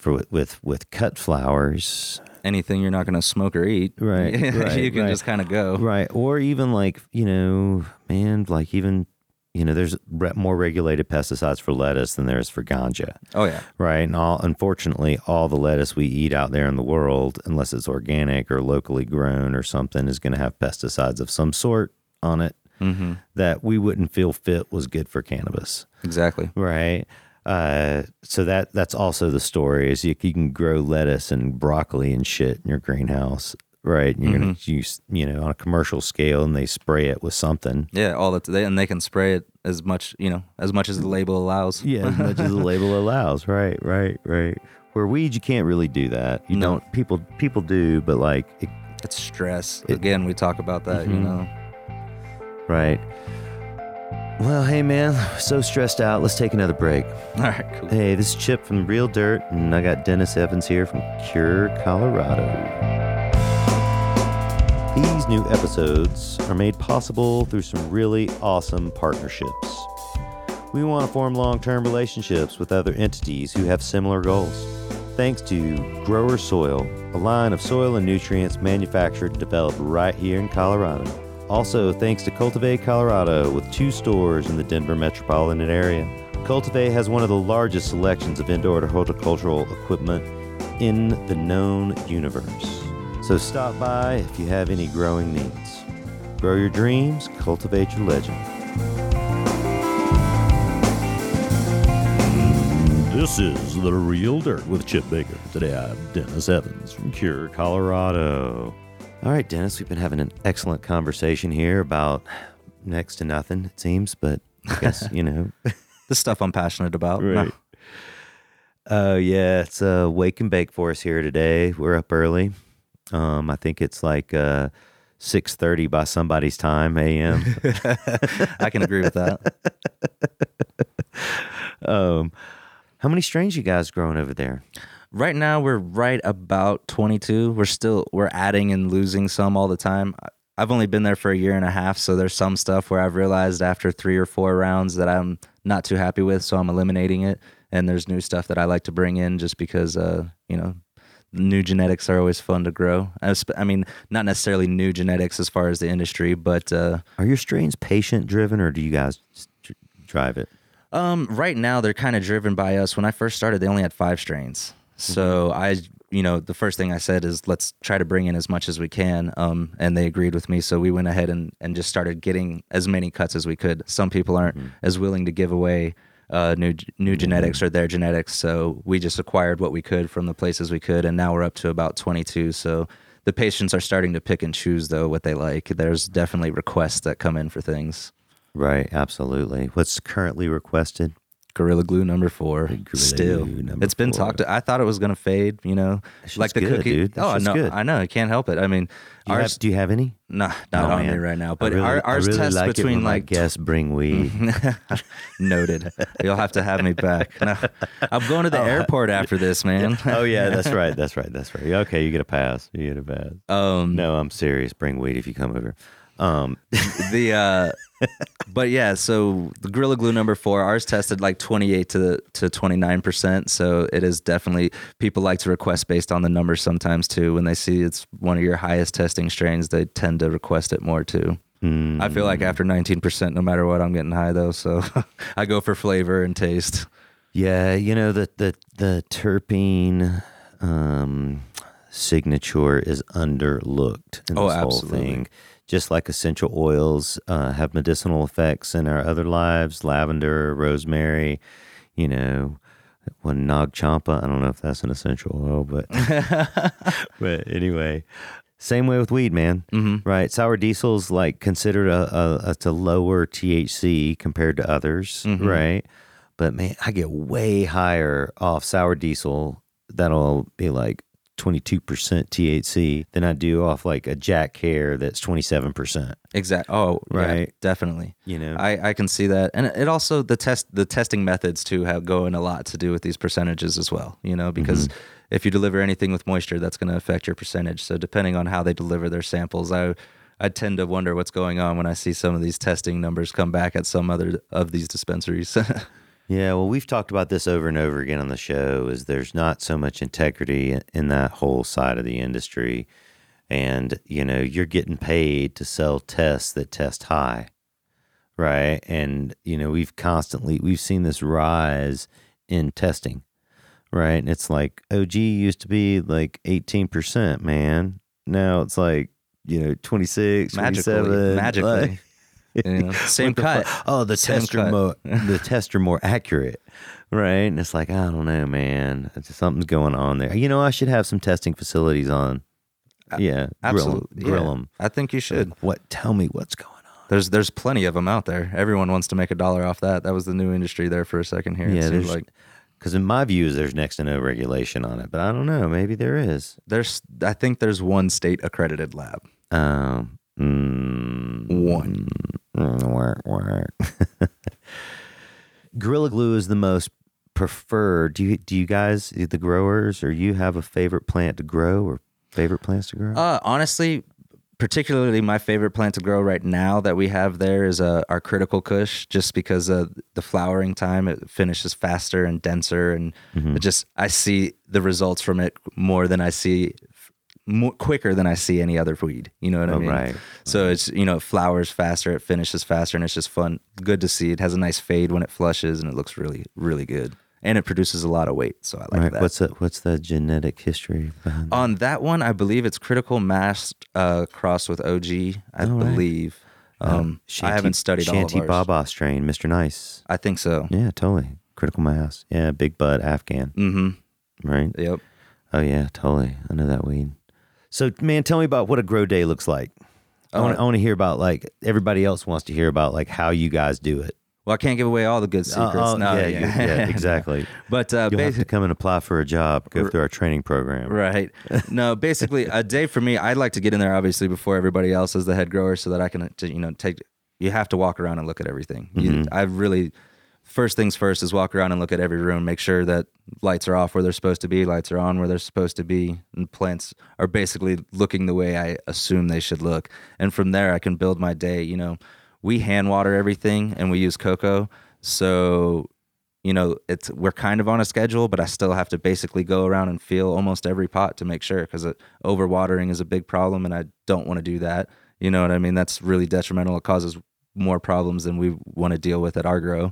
For with with, with cut flowers, anything you're not going to smoke or eat, Right, [LAUGHS] right, you can right. just kind of go. right? Or even like you know, man, like even you know, there's re- more regulated pesticides for lettuce than there is for ganja. Oh yeah, Right. And all, unfortunately, all the lettuce we eat out there in the world, unless it's organic or locally grown or something, is going to have pesticides of some sort on it hmm that we wouldn't feel fit was good for cannabis. exactly. Right. Uh, so that that's also the story is you, you can grow lettuce and broccoli and shit in your greenhouse. Right. And you're going to use, you know, on a commercial scale and they spray it with something. Yeah, all that they and they can spray it as much you know as much as the label allows. Yeah, as much as the [LAUGHS] label allows. Right, right, right. Where weeds, you can't really do that. You No. don't. People, people do, but like, it, It's stress. Again, we talk about that. You Mhm. know. right. Well, hey man, so stressed out. Let's take another break. All right, cool. Hey, this is Chip from Real Dirt, and I got Dennis Evans here from Cure, Colorado. These new episodes are made possible through some really awesome partnerships. We want to form long term relationships with other entities who have similar goals. Thanks to Grower Soil, a line of soil and nutrients manufactured and developed right here in Colorado. Also, thanks to Cultivate Colorado, with two stores in the Denver metropolitan area. Cultivate has one of the largest selections of indoor to horticultural equipment in the known universe. So stop by if you have any growing needs. Grow your dreams, cultivate your legend. This is The Real Dirt with Chip Baker. Today I have Dennis Evans from Cure, Colorado. All right, Dennis, we've been having an excellent conversation here about next to nothing, it seems, but I guess, [LAUGHS] you know. This stuff I'm passionate about. Right. Oh yeah, it's a wake and bake for us here today. We're up early. Um, I think it's like uh, six thirty by somebody's time a.m. [LAUGHS] I can agree with that. [LAUGHS] um, how many strains you guys growing over there? Right now we're right about 22. We're still we're adding and losing some all the time. I've only been there for a year and a half, so there's some stuff where I've realized after 3 or 4 rounds that I'm not too happy with, so I'm eliminating it. And there's new stuff that I like to bring in just because uh, you know, new genetics are always fun to grow. I mean, not necessarily new genetics as far as the industry, but uh Are your strains patient driven, or do you guys drive it? Um, right now they're kind of driven by us. When I first started, they only had five strains. So I, you know, the first thing I said is let's try to bring in as much as we can. Um, and they agreed with me. So we went ahead and, and just started getting as many cuts as we could. Some people aren't as willing to give away uh, new new genetics or their genetics. So we just acquired what we could from the places we could, and now we're up to about 22. So the patients are starting to pick and choose though what they like. There's definitely requests that come in for things. Right, absolutely. What's currently requested? Gorilla Glue number four. Gorilla Still, number it's been four. talked. I thought it was gonna fade. You know, like the good, cookie. dude. That oh no, good. I know. I can't help it. I mean, Do you, ours. have, do you have any? nah, not Oh, on me right now. I But really- our, I ours really tests like between like guests bring weed. [LAUGHS] noted. You'll have to have me back. No, I'm going to the [LAUGHS] airport after this, man. [LAUGHS] oh yeah, that's right. That's right. That's right. Okay, you get a pass. You get a pass. Um, No, I'm serious. Bring weed if you come over. Um, [LAUGHS] the uh but yeah so the gorilla glue number four ours tested like 28 to to 29 percent. So it is definitely people like to request based on the numbers sometimes too. When they see it's one of your highest testing strains they tend to request it more too. Mm, i feel like after 19 percent no matter what i'm getting high though. So [LAUGHS] i go for flavor and taste. Yeah, you know the the the terpene um, signature is underlooked in this Oh, whole thing. Just like essential oils uh, have medicinal effects in our other lives, lavender, rosemary, you know, one Nag Champa. I don't know if that's an essential oil, but [LAUGHS] but anyway, same way with weed, man. Mhm. Right, sour diesel's like considered a, a, a to lower THC compared to others, Mhm. right? But man, I get way higher off sour diesel. That'll be like 22% THC than I do off like a Jack Herer that's 27%. Exact. Oh, right. Right. definitely. You know? I, I can see that, and it also the test the testing methods too have go in a lot to do with these percentages as well. You know, because mm-hmm. if you deliver anything with moisture, that's going to affect your percentage. So depending on how they deliver their samples, I I tend to wonder what's going on when I see some of these testing numbers come back at some other of these dispensaries. [LAUGHS] Yeah, well, we've talked about this over and over again on the show. Is there's not so much integrity in that whole side of the industry, and you know you're getting paid to sell tests that test high, right? And you know we've constantly we've seen this rise in testing, right? And it's like oh, OG used to be like 18 percent, man. Now it's like you know 26, magically, 27, magically. like- [LAUGHS] You know, same the cut. fu- oh, the Same tests are cut. more [LAUGHS] the tests are more accurate, right? And it's like I don't know, man. Just something's going on there. You know, I should have some testing facilities on. Yeah, Absolutely, grill yeah. them. I think you should. What? Tell me what's going on. There's there's plenty of them out there. Everyone wants to make a dollar off that. That was the new industry there for a second here. Yeah, there's like because in my views, there's next to no regulation on it, but I don't know. Maybe there is. there's I think there's one state accredited lab. Um, mm, One. Mm, work, work. [LAUGHS] Gorilla Glue is the most preferred. Do you do you guys the growers or you have a favorite plant to grow or favorite plants to grow? Uh, honestly, particularly my favorite plant to grow right now that we have there is uh, our critical kush, just because of the flowering time. It finishes faster and denser, and Mm-hmm. just I see the results from it more than I see. More quicker than I see any other weed. You know what I Oh, mean? right. So it's you know it flowers faster, it finishes faster, and it's just fun. Good to see. It has a nice fade when it flushes, and it looks really really good. And it produces a lot of weight, so I like right. that. What's the what's the genetic history behind that? On that one, I believe it's critical mass uh, crossed with OG. I Oh, right. believe. Um, I Shanty- haven't studied Shanty all of. Baba strain, Mr. Nice. I think so. Yeah, totally. Critical mass. Yeah, big bud Afghan. Mm-hmm. Right. Yep. Oh yeah, totally. I know that weed. So man, tell me about what a grow day looks like. I want Uh, to hear about like everybody else wants to hear about like how you guys do it. Well, I can't give away all the good secrets. Uh, uh, no, yeah, you- yeah, [LAUGHS] exactly. but uh, You'll have to come and apply for a job. Go through our training program. Right. No, [LAUGHS] basically a day for me, I'd like to get in there obviously before everybody else as the head grower so that I can uh, to, you know take you have to walk around and look at everything. You, I really first things first is walk around and look at every room, make sure that lights are off where they're supposed to be, lights are on where they're supposed to be, and plants are basically looking the way I assume they should look. And from there I can build my day, you know. We hand water everything and we use cocoa. So you know it's we're kind of on a schedule but i still have to basically go around and feel almost every pot to make sure because uh, overwatering is a big problem and i don't want to do that you know what i mean that's really detrimental it causes more problems than we want to deal with at our grow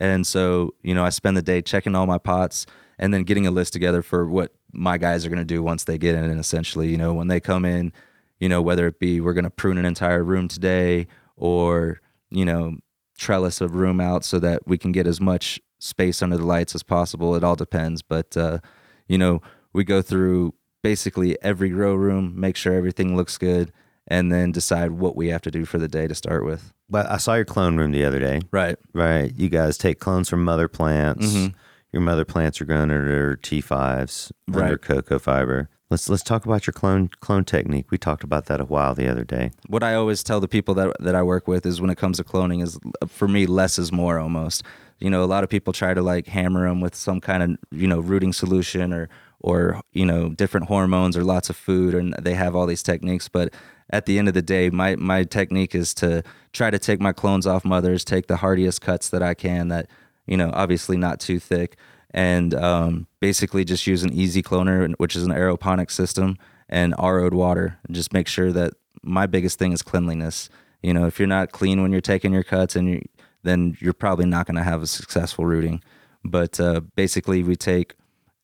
and so you know i spend the day checking all my pots and then getting a list together for what my guys are going to do once they get in and essentially you know when they come in you know whether it be we're going to prune an entire room today or you know trellis a room out so that we can get as much space under the lights as possible. It all depends, but uh, you know, we go through basically every grow room, make sure everything looks good, and then decide what we have to do for the day to start with. But I saw your clone room the other day. Right. Right. You guys take clones from mother plants. Mhm. Your mother plants are grown under T5s, under cocoa fiber. Let's let's talk about your clone clone technique. We talked about that a while the other day. What I always tell the people that that I work with is when it comes to cloning is for me less is more almost. You know, a lot of people try to like hammer them with some kind of you know rooting solution or or you know different hormones or lots of food and they have all these techniques, but at the end of the day, my my technique is to try to take my clones off mothers, take the hardiest cuts that I can that you know obviously not too thick and um, basically just use an easy cloner which is an aeroponic system and RO'd water and just make sure that my biggest thing is cleanliness. You know if you're not clean when you're taking your cuts and you then you're probably not going to have a successful rooting. But uh, basically we take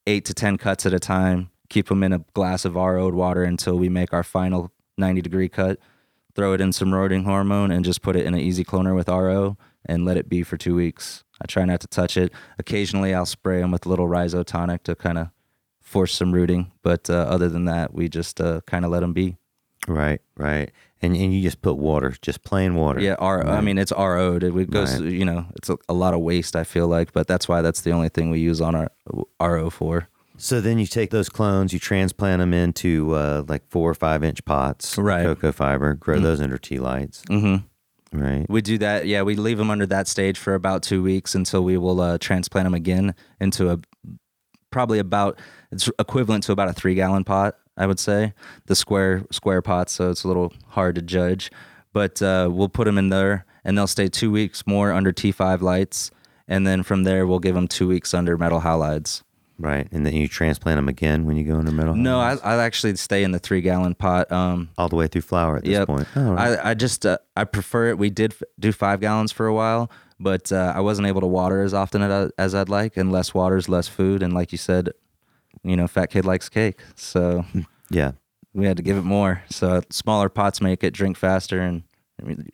eight to ten cuts at a time keep them in a glass of RO'd water until we make our final 90 degree cut throw it in some rooting hormone and just put it in an easy cloner with RO and let it be for two weeks. I try not to touch it. Occasionally, I'll spray them with a little rhizotonic to kind of force some rooting, but uh, other than that, we just uh, kind of let them be. Right, right. And and you just put water, just plain water. Yeah, R. I mean, it's RO'd. It goes, Right. you know, it's a, a lot of waste. I feel like, but that's why that's the only thing we use on our RO for. So then you take those clones, you transplant them into uh, like four or five inch pots, Right. Cocoa fiber, grow those under tea lights, Mm-hmm. right? We do that. Yeah, we leave them under that stage for about two weeks until we will uh, transplant them again into a probably about it's equivalent to about a three gallon pot. I would say the square square pots, so it's a little hard to judge. But uh, we'll put them in there, and they'll stay two weeks more under T5 lights, and then from there we'll give them two weeks under metal halides. Right, and then you transplant them again when you go into metal. No, I? I actually stay in the three gallon pot. Um, all the way through flower at this Yep. point. Oh, right. I, I just uh, I prefer it. We did f- do five gallons for a while, but uh, I wasn't able to water as often as, as I'd like, and less water is less food. And like you said, you know, fat kid likes cake, so yeah, we had to give it more. So smaller pots make it drink faster and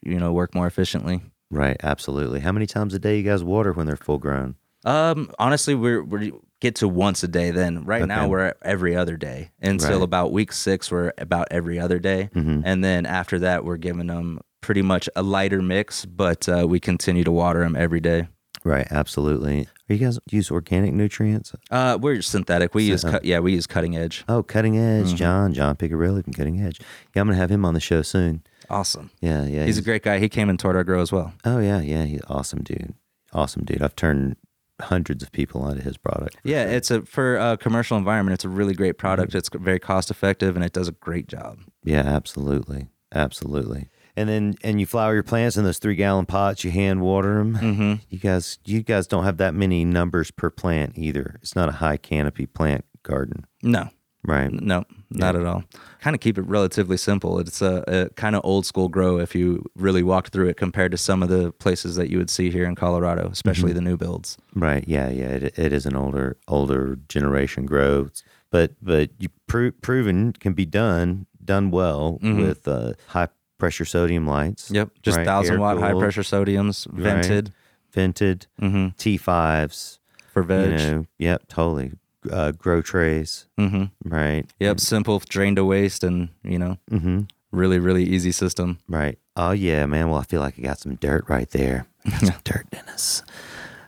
you know work more efficiently. right, absolutely. How many times a day you guys water when they're full grown? Um, honestly, we're we get to once a day. Then right now we're every other day until Right. Mm-hmm. about week six. We're about every other day, and then after that we're giving them pretty much a lighter mix, but uh, we continue to water them every day. Right, absolutely. Are you guys use organic nutrients? Uh, we're synthetic. We use cut, yeah, we use cutting edge. Oh, cutting edge, Mm-hmm. John, John Picarelli from Cutting Edge. Yeah, I'm gonna have him on the show soon. Awesome. Yeah, yeah. He's a great guy. He came and toured our grow as well. oh yeah, yeah. He's awesome, dude. Awesome, dude. I've turned hundreds of people onto his product. Yeah, it's a for a commercial environment. It's a really great product. Mm-hmm. It's very cost effective and it does a great job. Yeah, absolutely, absolutely. And then and you flower your plants in those three gallon pots. You hand water them. Mm-hmm. You guys, you guys don't have that many numbers per plant either. It's not a high canopy plant garden, No, right? No, not at all. Kind of keep it relatively simple. It's a, a kind of old school grow if you really walked through it compared to some of the places that you would see here in Colorado, especially Mm-hmm. the new builds. Right. Yeah. Yeah. It, it is an older older generation growth, but but you pro- proven can be done done well with uh, high pressure sodium lights. Mm-hmm. Yep, just right? thousand watt high pressure sodiums, Right. vented vented hmm T fives. for You veg. know. Yep. Totally. Uh, grow trays. Mm-hmm. Right. Yep, simple, drain to waste, and you know, Mm-hmm. really, really easy system. Right. Oh yeah, man. Well, I feel like I got some dirt right there. I got some [LAUGHS] dirt, Dennis.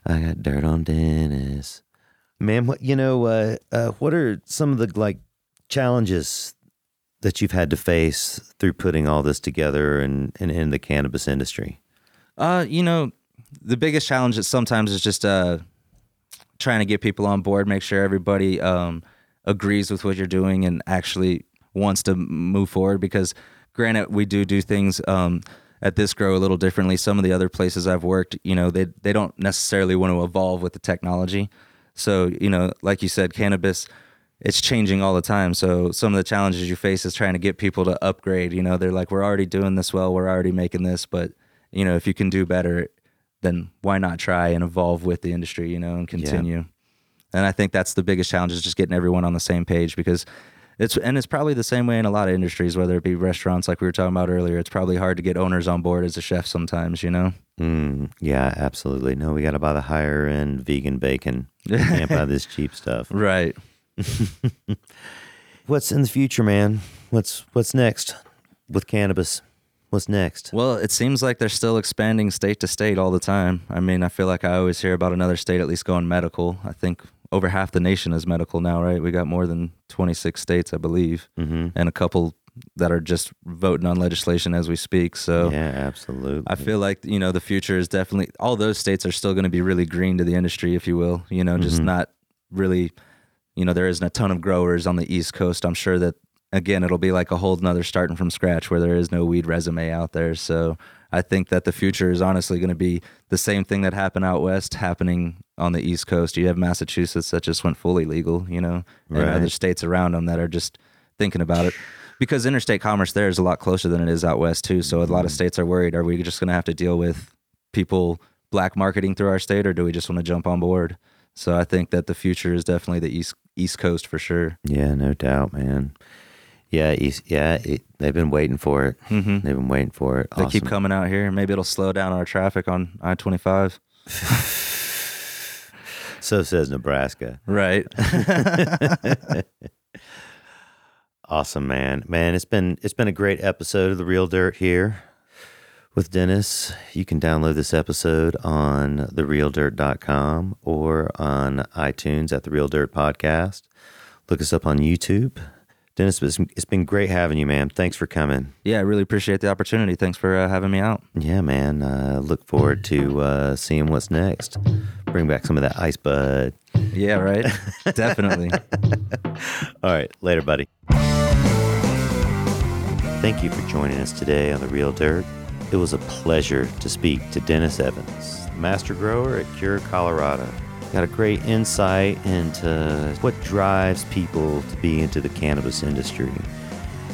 I got dirt on Dennis. Man, what you know? Uh, uh, what are some of the like challenges that you've had to face through putting all this together and and in the cannabis industry? Uh, you know, the biggest challenge is sometimes is just uh trying to get people on board, make sure everybody um agrees with what you're doing and actually wants to move forward because granted we do do things um at this grow a little differently. Some of the other places I've worked, you know, they they don't necessarily want to evolve with the technology. So, you know, like you said, cannabis it's changing all the time. So some of the challenges you face is trying to get people to upgrade. You know, they're like, we're already doing this well, we're already making this, but you know, if you can do better, then why not try and evolve with the industry, you know, and continue. And I think that's the biggest challenge is just getting everyone on the same page because it's and it's probably the same way in a lot of industries, whether it be restaurants like we were talking about earlier. It's probably hard to get owners on board as a chef sometimes, you know. Mm, yeah, absolutely. No, we got to buy the higher end vegan bacon. We can't buy this cheap stuff. [LAUGHS] Right. [LAUGHS] What's in the future, man? What's what's next with cannabis? What's next? Well, it seems like they're still expanding state to state all the time. I mean, I feel like I always hear about another state at least going medical. I think over half the nation is medical now, right? We got more than 26 states, I believe, Mm-hmm. and a couple that are just voting on legislation as we speak. So Yeah, absolutely. I feel like, you know, the future is definitely all those states are still going to be really green to the industry, if you will, you know, just not really, you know, there isn't a ton of growers on the East Coast. I'm sure that, again, it'll be like a whole nother starting from scratch where there is no weed resume out there. So I think that the future is honestly going to be the same thing that happened out West happening on the East Coast. You have Massachusetts that just went fully legal, you know, and Right. other states around them that are just thinking about it. Because interstate commerce there is a lot closer than it is out west too. So a lot of mm-hmm. states are worried: Are we just going to have to deal with people black marketing through our state, or do we just want to jump on board? So I think that the future is definitely the east East Coast for sure. Yeah, no doubt, man. Yeah, East, yeah, it, they've been waiting for it. Mhm. They've been waiting for it. They keep coming out here. Maybe it'll slow down our traffic on I twenty five. [LAUGHS] So says Nebraska. Right. [LAUGHS] Awesome, man. Man, it's been it's been a great episode of the Real Dirt here with Dennis. You can download this episode on therealdirt.com or on iTunes at the Real Dirt Podcast. Look us up on YouTube. Dennis, it's, been great having you, man. Thanks for coming. Yeah, I really appreciate the opportunity. Thanks for uh, having me out. Yeah, man. Uh, look forward to [LAUGHS] uh, seeing what's next. Bring back some of that ice bud. Yeah, right. Definitely. [LAUGHS] All right, later, buddy. Thank you for joining us today on The Real Dirt. It was a pleasure to speak to Dennis Evans, master grower at Cure, Colorado. Got a great insight into what drives people to be into the cannabis industry.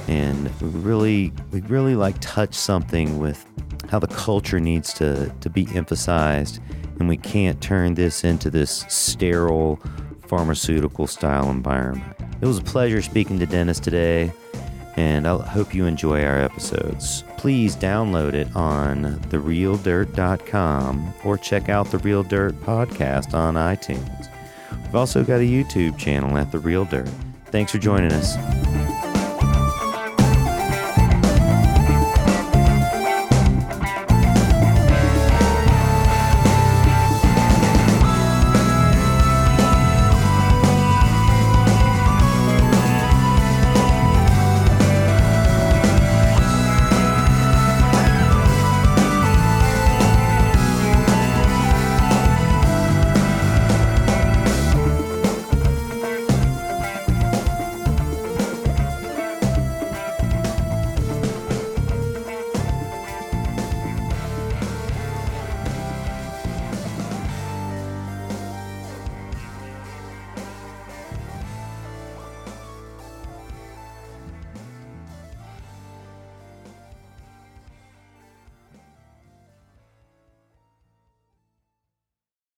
And we really, we really like touch something with how the culture needs to, to be emphasized. And we can't turn this into this sterile pharmaceutical style environment. It was a pleasure speaking to Dennis today and I hope you enjoy our episodes. Please download it on therealdirt.com or check out the Real Dirt podcast on iTunes. We've also got a YouTube channel at The Real Dirt. Thanks for joining us.